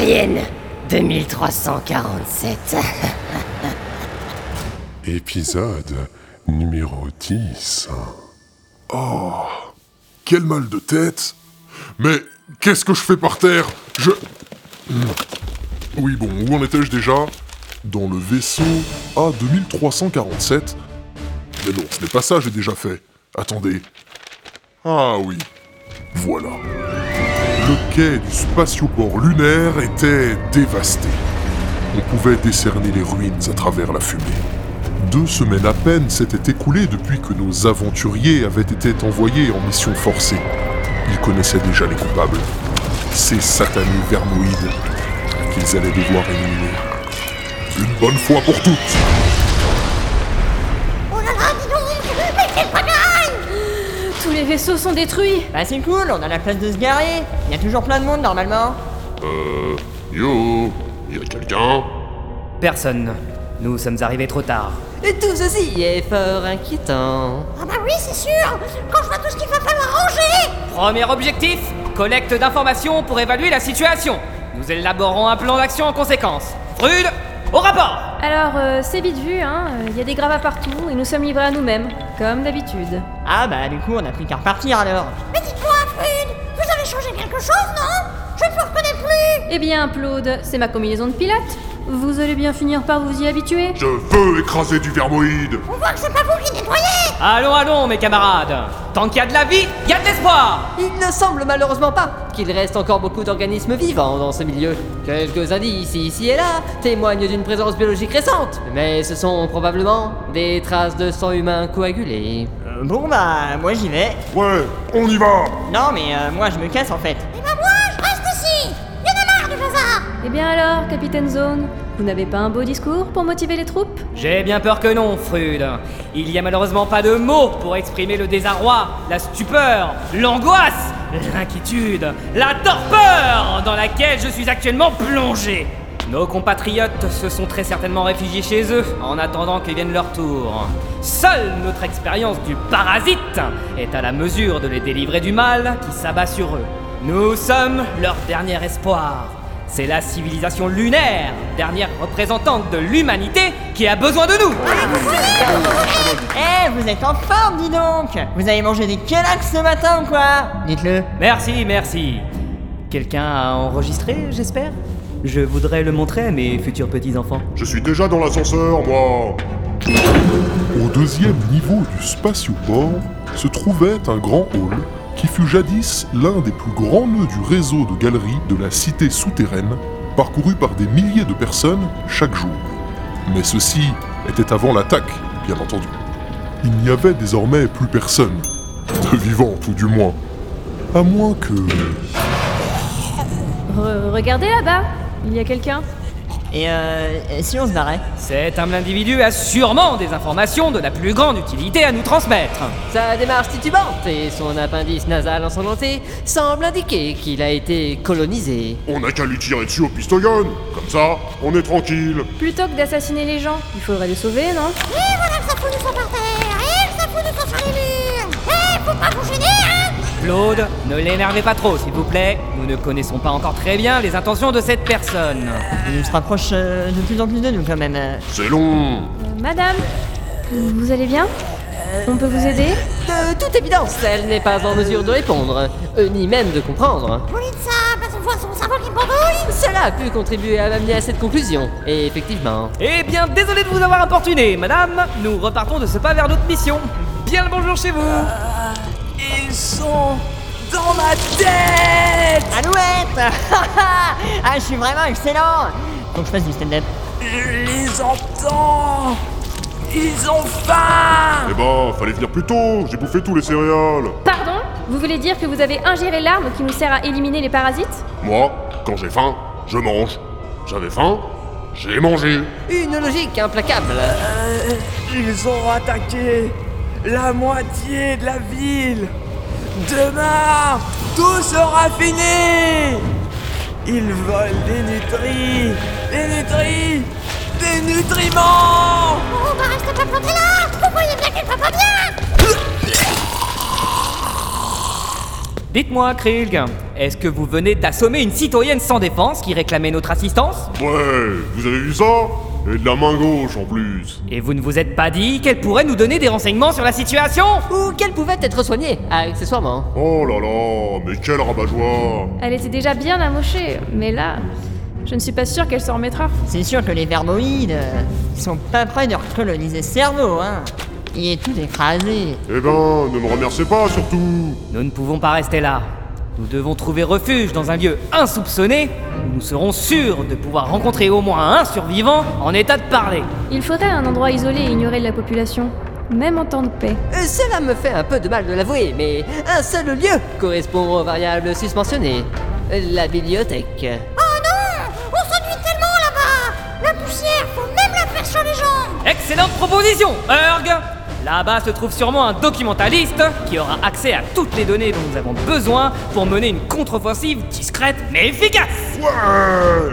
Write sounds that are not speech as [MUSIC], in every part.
Alien 2347. [LAUGHS] Épisode numéro 10. Oh, quel mal de tête Mais qu'est-ce que je fais par terre? Je... Hmm. Oui bon, où en étais-je déjà? Dans le vaisseau A2347 Mais non, ce n'est pas ça, j'ai déjà fait. Attendez. Ah oui, voilà. Le quai du spatioport lunaire était dévasté. On pouvait décerner les ruines à travers la fumée. Deux semaines à peine s'étaient écoulées depuis que nos aventuriers avaient été envoyés en mission forcée. Ils connaissaient déjà les coupables. Ces satanés vermoïdes qu'ils allaient devoir éliminer. Une bonne fois pour toutes les vaisseaux sont détruits Bah c'est cool, on a la place de se garer. Il y a toujours plein de monde normalement. Euh. Yo Y a quelqu'un? Personne. Nous sommes arrivés trop tard. Et tout ceci est fort inquiétant. Ah bah oui, c'est sûr Quand je vois tout ce qu'il va falloir ranger Premier objectif collecte d'informations pour évaluer la situation. Nous élaborons un plan d'action en conséquence. Frude, au rapport Alors, euh, c'est vite vu, hein, il y a des gravats partout et nous sommes livrés à nous-mêmes, comme d'habitude. Ah bah du coup on a pris qu'à repartir alors. Mais dites-moi, Frude Vous avez changé quelque chose, non? Je ne vous reconnais plus Eh bien, Claude, c'est ma combinaison de pilote. Vous allez bien finir par vous y habituer? Je veux écraser du vermoïde On voit que c'est pas vous qui nettoyez Allons, allons, mes camarades Tant qu'il y a de la vie, il ne semble malheureusement pas qu'il reste encore beaucoup d'organismes vivants dans ce milieu. Quelques indices ici et là témoignent d'une présence biologique récente, mais ce sont probablement des traces de sang humain coagulé. bon bah moi j'y vais. Ouais, on y va Non mais euh, moi je me casse en fait. Et bah moi, je reste ici Y'en a marre du bazar Eh bien alors, capitaine Zone, vous n'avez pas un beau discours pour motiver les troupes J'ai bien peur que non, Frude. Il y a malheureusement pas de mots pour exprimer le désarroi, la stupeur, l'angoisse, l'inquiétude, la torpeur dans laquelle je suis actuellement plongé. Nos compatriotes se sont très certainement réfugiés chez eux en attendant qu'ils viennent leur tour. Seule notre expérience du parasite est à la mesure de les délivrer du mal qui s'abat sur eux. Nous sommes leur dernier espoir. C'est la civilisation lunaire, dernière représentante de l'humanité, qui a besoin de nous. Eh vous êtes en forme dis donc Vous avez mangé des Kellogg's ce matin ou quoi? Dites-le. Merci, merci. Quelqu'un a enregistré, j'espère? Je voudrais le montrer à mes futurs petits-enfants. Je suis déjà dans l'ascenseur, moi Au deuxième niveau du spatioport se trouvait un grand hall qui fut jadis l'un des plus grands nœuds du réseau de galeries de la cité souterraine, parcouru par des milliers de personnes chaque jour. Mais ceci était avant l'attaque, bien entendu. Il n'y avait désormais plus personne, de vivant tout du moins. À moins que... Re- Regardez là-bas, il y a quelqu'un. Et euh, et si on se barrait Cet humble individu a sûrement des informations de la plus grande utilité à nous transmettre. Sa démarche titubante et son appendice nasal ensanglanté semblent indiquer qu'il a été colonisé. On n'a qu'à lui tirer dessus au pistogun Comme ça, on est tranquille Plutôt que d'assassiner les gens, il faudrait les sauver, non? Voilà que ça fout du sang par terre Et que ça fout du sang sur les murs Eh, faut pas vous gêner, hein Claude, ne l'énervez pas trop, s'il vous plaît. Nous ne connaissons pas encore très bien les intentions de cette personne. Il se rapproche de plus en plus de nous quand même. C'est long Euh, Madame Vous allez bien? On peut vous aider? De toute évidence, elle n'est pas en mesure de répondre, euh, ni même de comprendre. Ça parce qu'on voit son cerveau qui bredouille Cela a pu contribuer à m'amener à cette conclusion. Et effectivement. Eh bien, désolé de vous avoir importuné, madame. Nous repartons de ce pas vers notre mission. Bien le bonjour chez vous. Ils sont dans ma tête Alouette [LAUGHS] Ah, je suis vraiment excellent Faut que je fasse du stand-up. Je les entends Ils ont faim Eh ben, fallait venir plus tôt, j'ai bouffé tous les céréales Pardon? Vous voulez dire que vous avez ingéré l'arme qui nous sert à éliminer les parasites? Moi, quand j'ai faim, je mange. J'avais faim, j'ai mangé. Une logique implacable. Euh, Ils ont attaqué la moitié de la ville. Demain, tout sera fini. Ils volent des nutris Des nutris Des nutriments. Oh, bah restez pas planté là. Vous voyez bien qu'il va pas bien? Dites-moi, Krilg, Est-ce que vous venez d'assommer une citoyenne sans défense qui réclamait notre assistance? Ouais, vous avez vu ça? Et de la main gauche en plus. Et vous ne vous êtes pas dit qu'elle pourrait nous donner des renseignements sur la situation Ou qu'elle pouvait être soignée, accessoirement. Oh là là, mais quel rabat-joie Elle était déjà bien amochée, mais là, je ne suis pas sûre qu'elle s'en remettra. C'est sûr que les vermoïdes, euh, ils sont pas prêts de recoloniser ce cerveau, hein. Il est tout écrasé. Eh ben, ne me remerciez pas surtout Nous ne pouvons pas rester là. Nous devons trouver refuge dans un lieu insoupçonné où nous serons sûrs de pouvoir rencontrer au moins un survivant en état de parler. Il faudrait un endroit isolé et ignoré de la population, même en temps de paix. Euh, Cela me fait un peu de mal de l'avouer, mais un seul lieu correspond aux variables susmentionnées. Euh, La bibliothèque. Oh non On s'ennuie tellement là-bas La poussière, faut même la faire sur les jambes Excellente proposition, Urg Là-bas se trouve sûrement un documentaliste qui aura accès à toutes les données dont nous avons besoin pour mener une contre-offensive discrète mais efficace.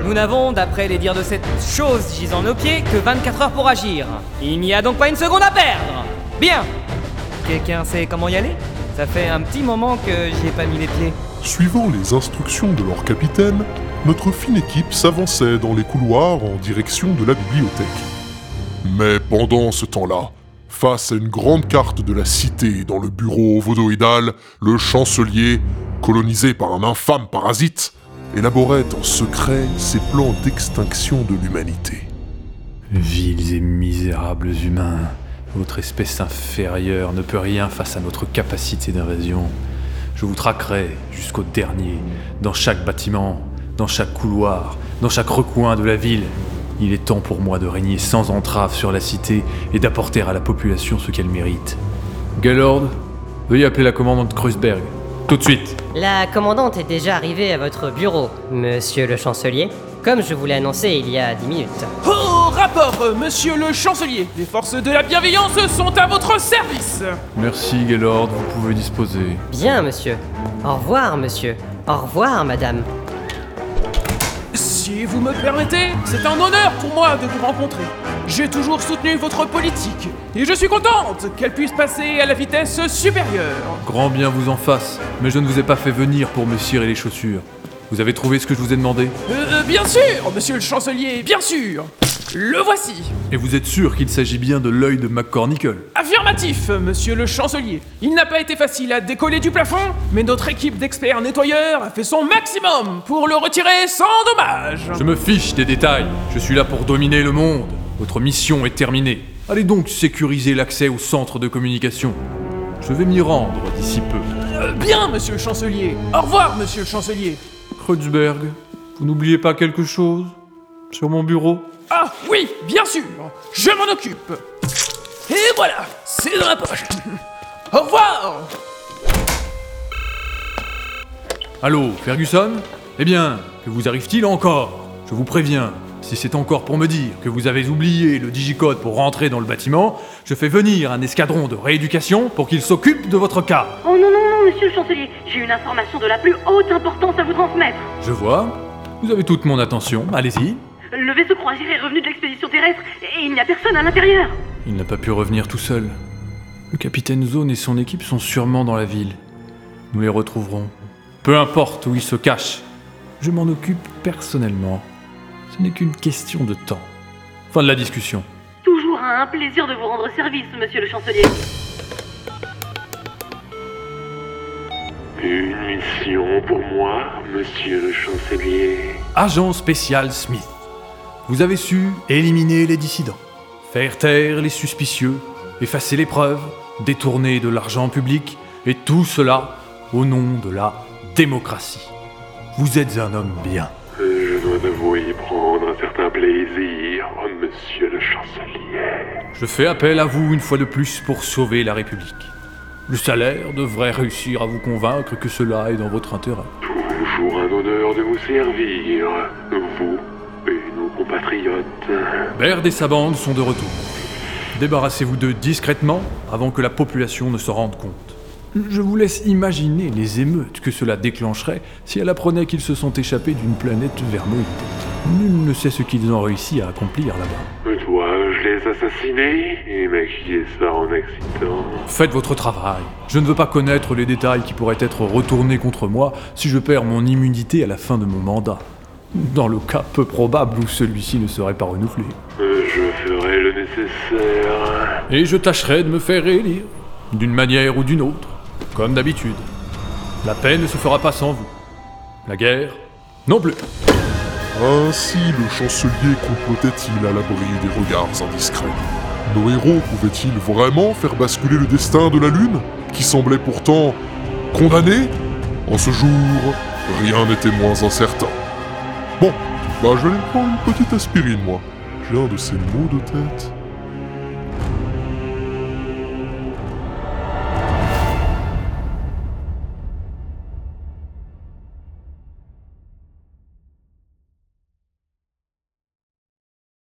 Nous n'avons, d'après les dires de cette chose gisant nos pieds, que 24 heures pour agir. Il n'y a donc pas une seconde à perdre. Bien. Quelqu'un sait comment y aller? Ça fait un petit moment que j'y ai pas mis les pieds. Suivant les instructions de leur capitaine, notre fine équipe s'avançait dans les couloirs en direction de la bibliothèque. Mais pendant ce temps-là, face à une grande carte de la cité dans le bureau vaudoïdal, le chancelier, colonisé par un infâme parasite, élaborait en secret ses plans d'extinction de l'humanité. Vils et misérables humains, votre espèce inférieure ne peut rien face à notre capacité d'invasion. Je vous traquerai jusqu'au dernier, dans chaque bâtiment, dans chaque couloir, dans chaque recoin de la ville. Il est temps pour moi de régner sans entrave sur la cité et d'apporter à la population ce qu'elle mérite. Gaylord, veuillez appeler la commandante Kreuzberg. Tout de suite. La commandante est déjà arrivée à votre bureau, monsieur le chancelier, comme je vous l'ai annoncé il y a 10 minutes. Au rapport, monsieur le chancelier. Les forces de la bienveillance sont à votre service. Merci, Gaylord, vous pouvez disposer. Bien, monsieur. Au revoir, monsieur. Au revoir, madame. Si vous me permettez, c'est un honneur pour moi de vous rencontrer. J'ai toujours soutenu votre politique et je suis contente qu'elle puisse passer à la vitesse supérieure. Grand bien vous en fasse, mais je ne vous ai pas fait venir pour me cirer les chaussures. Vous avez trouvé ce que je vous ai demandé Euh, bien sûr, monsieur le chancelier, bien sûr. Le voici. Et vous êtes sûr qu'il s'agit bien de l'œil de McCornicle Affirmatif, monsieur le chancelier. Il n'a pas été facile à décoller du plafond, mais notre équipe d'experts nettoyeurs a fait son maximum pour le retirer sans dommage. Je me fiche des détails. Je suis là pour dominer le monde. Votre mission est terminée. Allez donc sécuriser l'accès au centre de communication. Je vais m'y rendre d'ici peu. Euh, bien, monsieur le chancelier. Au revoir, monsieur le chancelier. Kreuzberg, vous n'oubliez pas quelque chose Sur mon bureau? Ah oui, bien sûr, je m'en occupe. Et voilà, c'est dans la poche. [LAUGHS] Au revoir. Allô, Ferguson? Eh bien, que vous arrive-t-il encore? Je vous préviens, si c'est encore pour me dire que vous avez oublié le digicode pour rentrer dans le bâtiment, je fais venir un escadron de rééducation pour qu'il s'occupe de votre cas. Oh non, non, non, monsieur le chancelier, j'ai une information de la plus haute importance à vous transmettre. Je vois. Vous avez toute mon attention, allez-y. Le vaisseau croisière est revenu de l'expédition terrestre et il n'y a personne à l'intérieur. Il n'a pas pu revenir tout seul. Le capitaine Zone et son équipe sont sûrement dans la ville. Nous les retrouverons. Peu importe où ils se cachent. Je m'en occupe personnellement. Ce n'est qu'une question de temps. Fin de la discussion. Toujours un plaisir de vous rendre service, monsieur le chancelier. Une mission pour moi, monsieur le chancelier. Agent spécial Smith. Vous avez su éliminer les dissidents, faire taire les suspicieux, effacer les preuves, détourner de l'argent public, et tout cela au nom de la démocratie. Vous êtes un homme bien. Je dois avouer y prendre un certain plaisir, monsieur le chancelier. Je fais appel à vous une fois de plus pour sauver la République. Le salaire devrait réussir à vous convaincre que cela est dans votre intérêt. Toujours un honneur de vous servir, vous et nos compatriotes. Baird et sa bande sont de retour. Débarrassez-vous d'eux discrètement avant que la population ne se rende compte. Je vous laisse imaginer les émeutes que cela déclencherait si elle apprenait qu'ils se sont échappés d'une planète vermeille. Nul ne sait ce qu'ils ont réussi à accomplir là-bas. Dois-je les assassiner et maquiller ça en excitant? Faites votre travail. Je ne veux pas connaître les détails qui pourraient être retournés contre moi si je perds mon immunité à la fin de mon mandat. Dans le cas peu probable où celui-ci ne serait pas renouvelé. Euh, Je ferai le nécessaire. Et je tâcherai de me faire réélire, d'une manière ou d'une autre, comme d'habitude. La paix ne se fera pas sans vous. La guerre, non plus. Ainsi le chancelier complotait-il à l'abri des regards indiscrets. Nos héros pouvaient-ils vraiment faire basculer le destin de la Lune, qui semblait pourtant condamné En ce jour, rien n'était moins incertain. Bon, bah je vais prendre une petite aspirine, moi. J'ai un de ces maux de tête.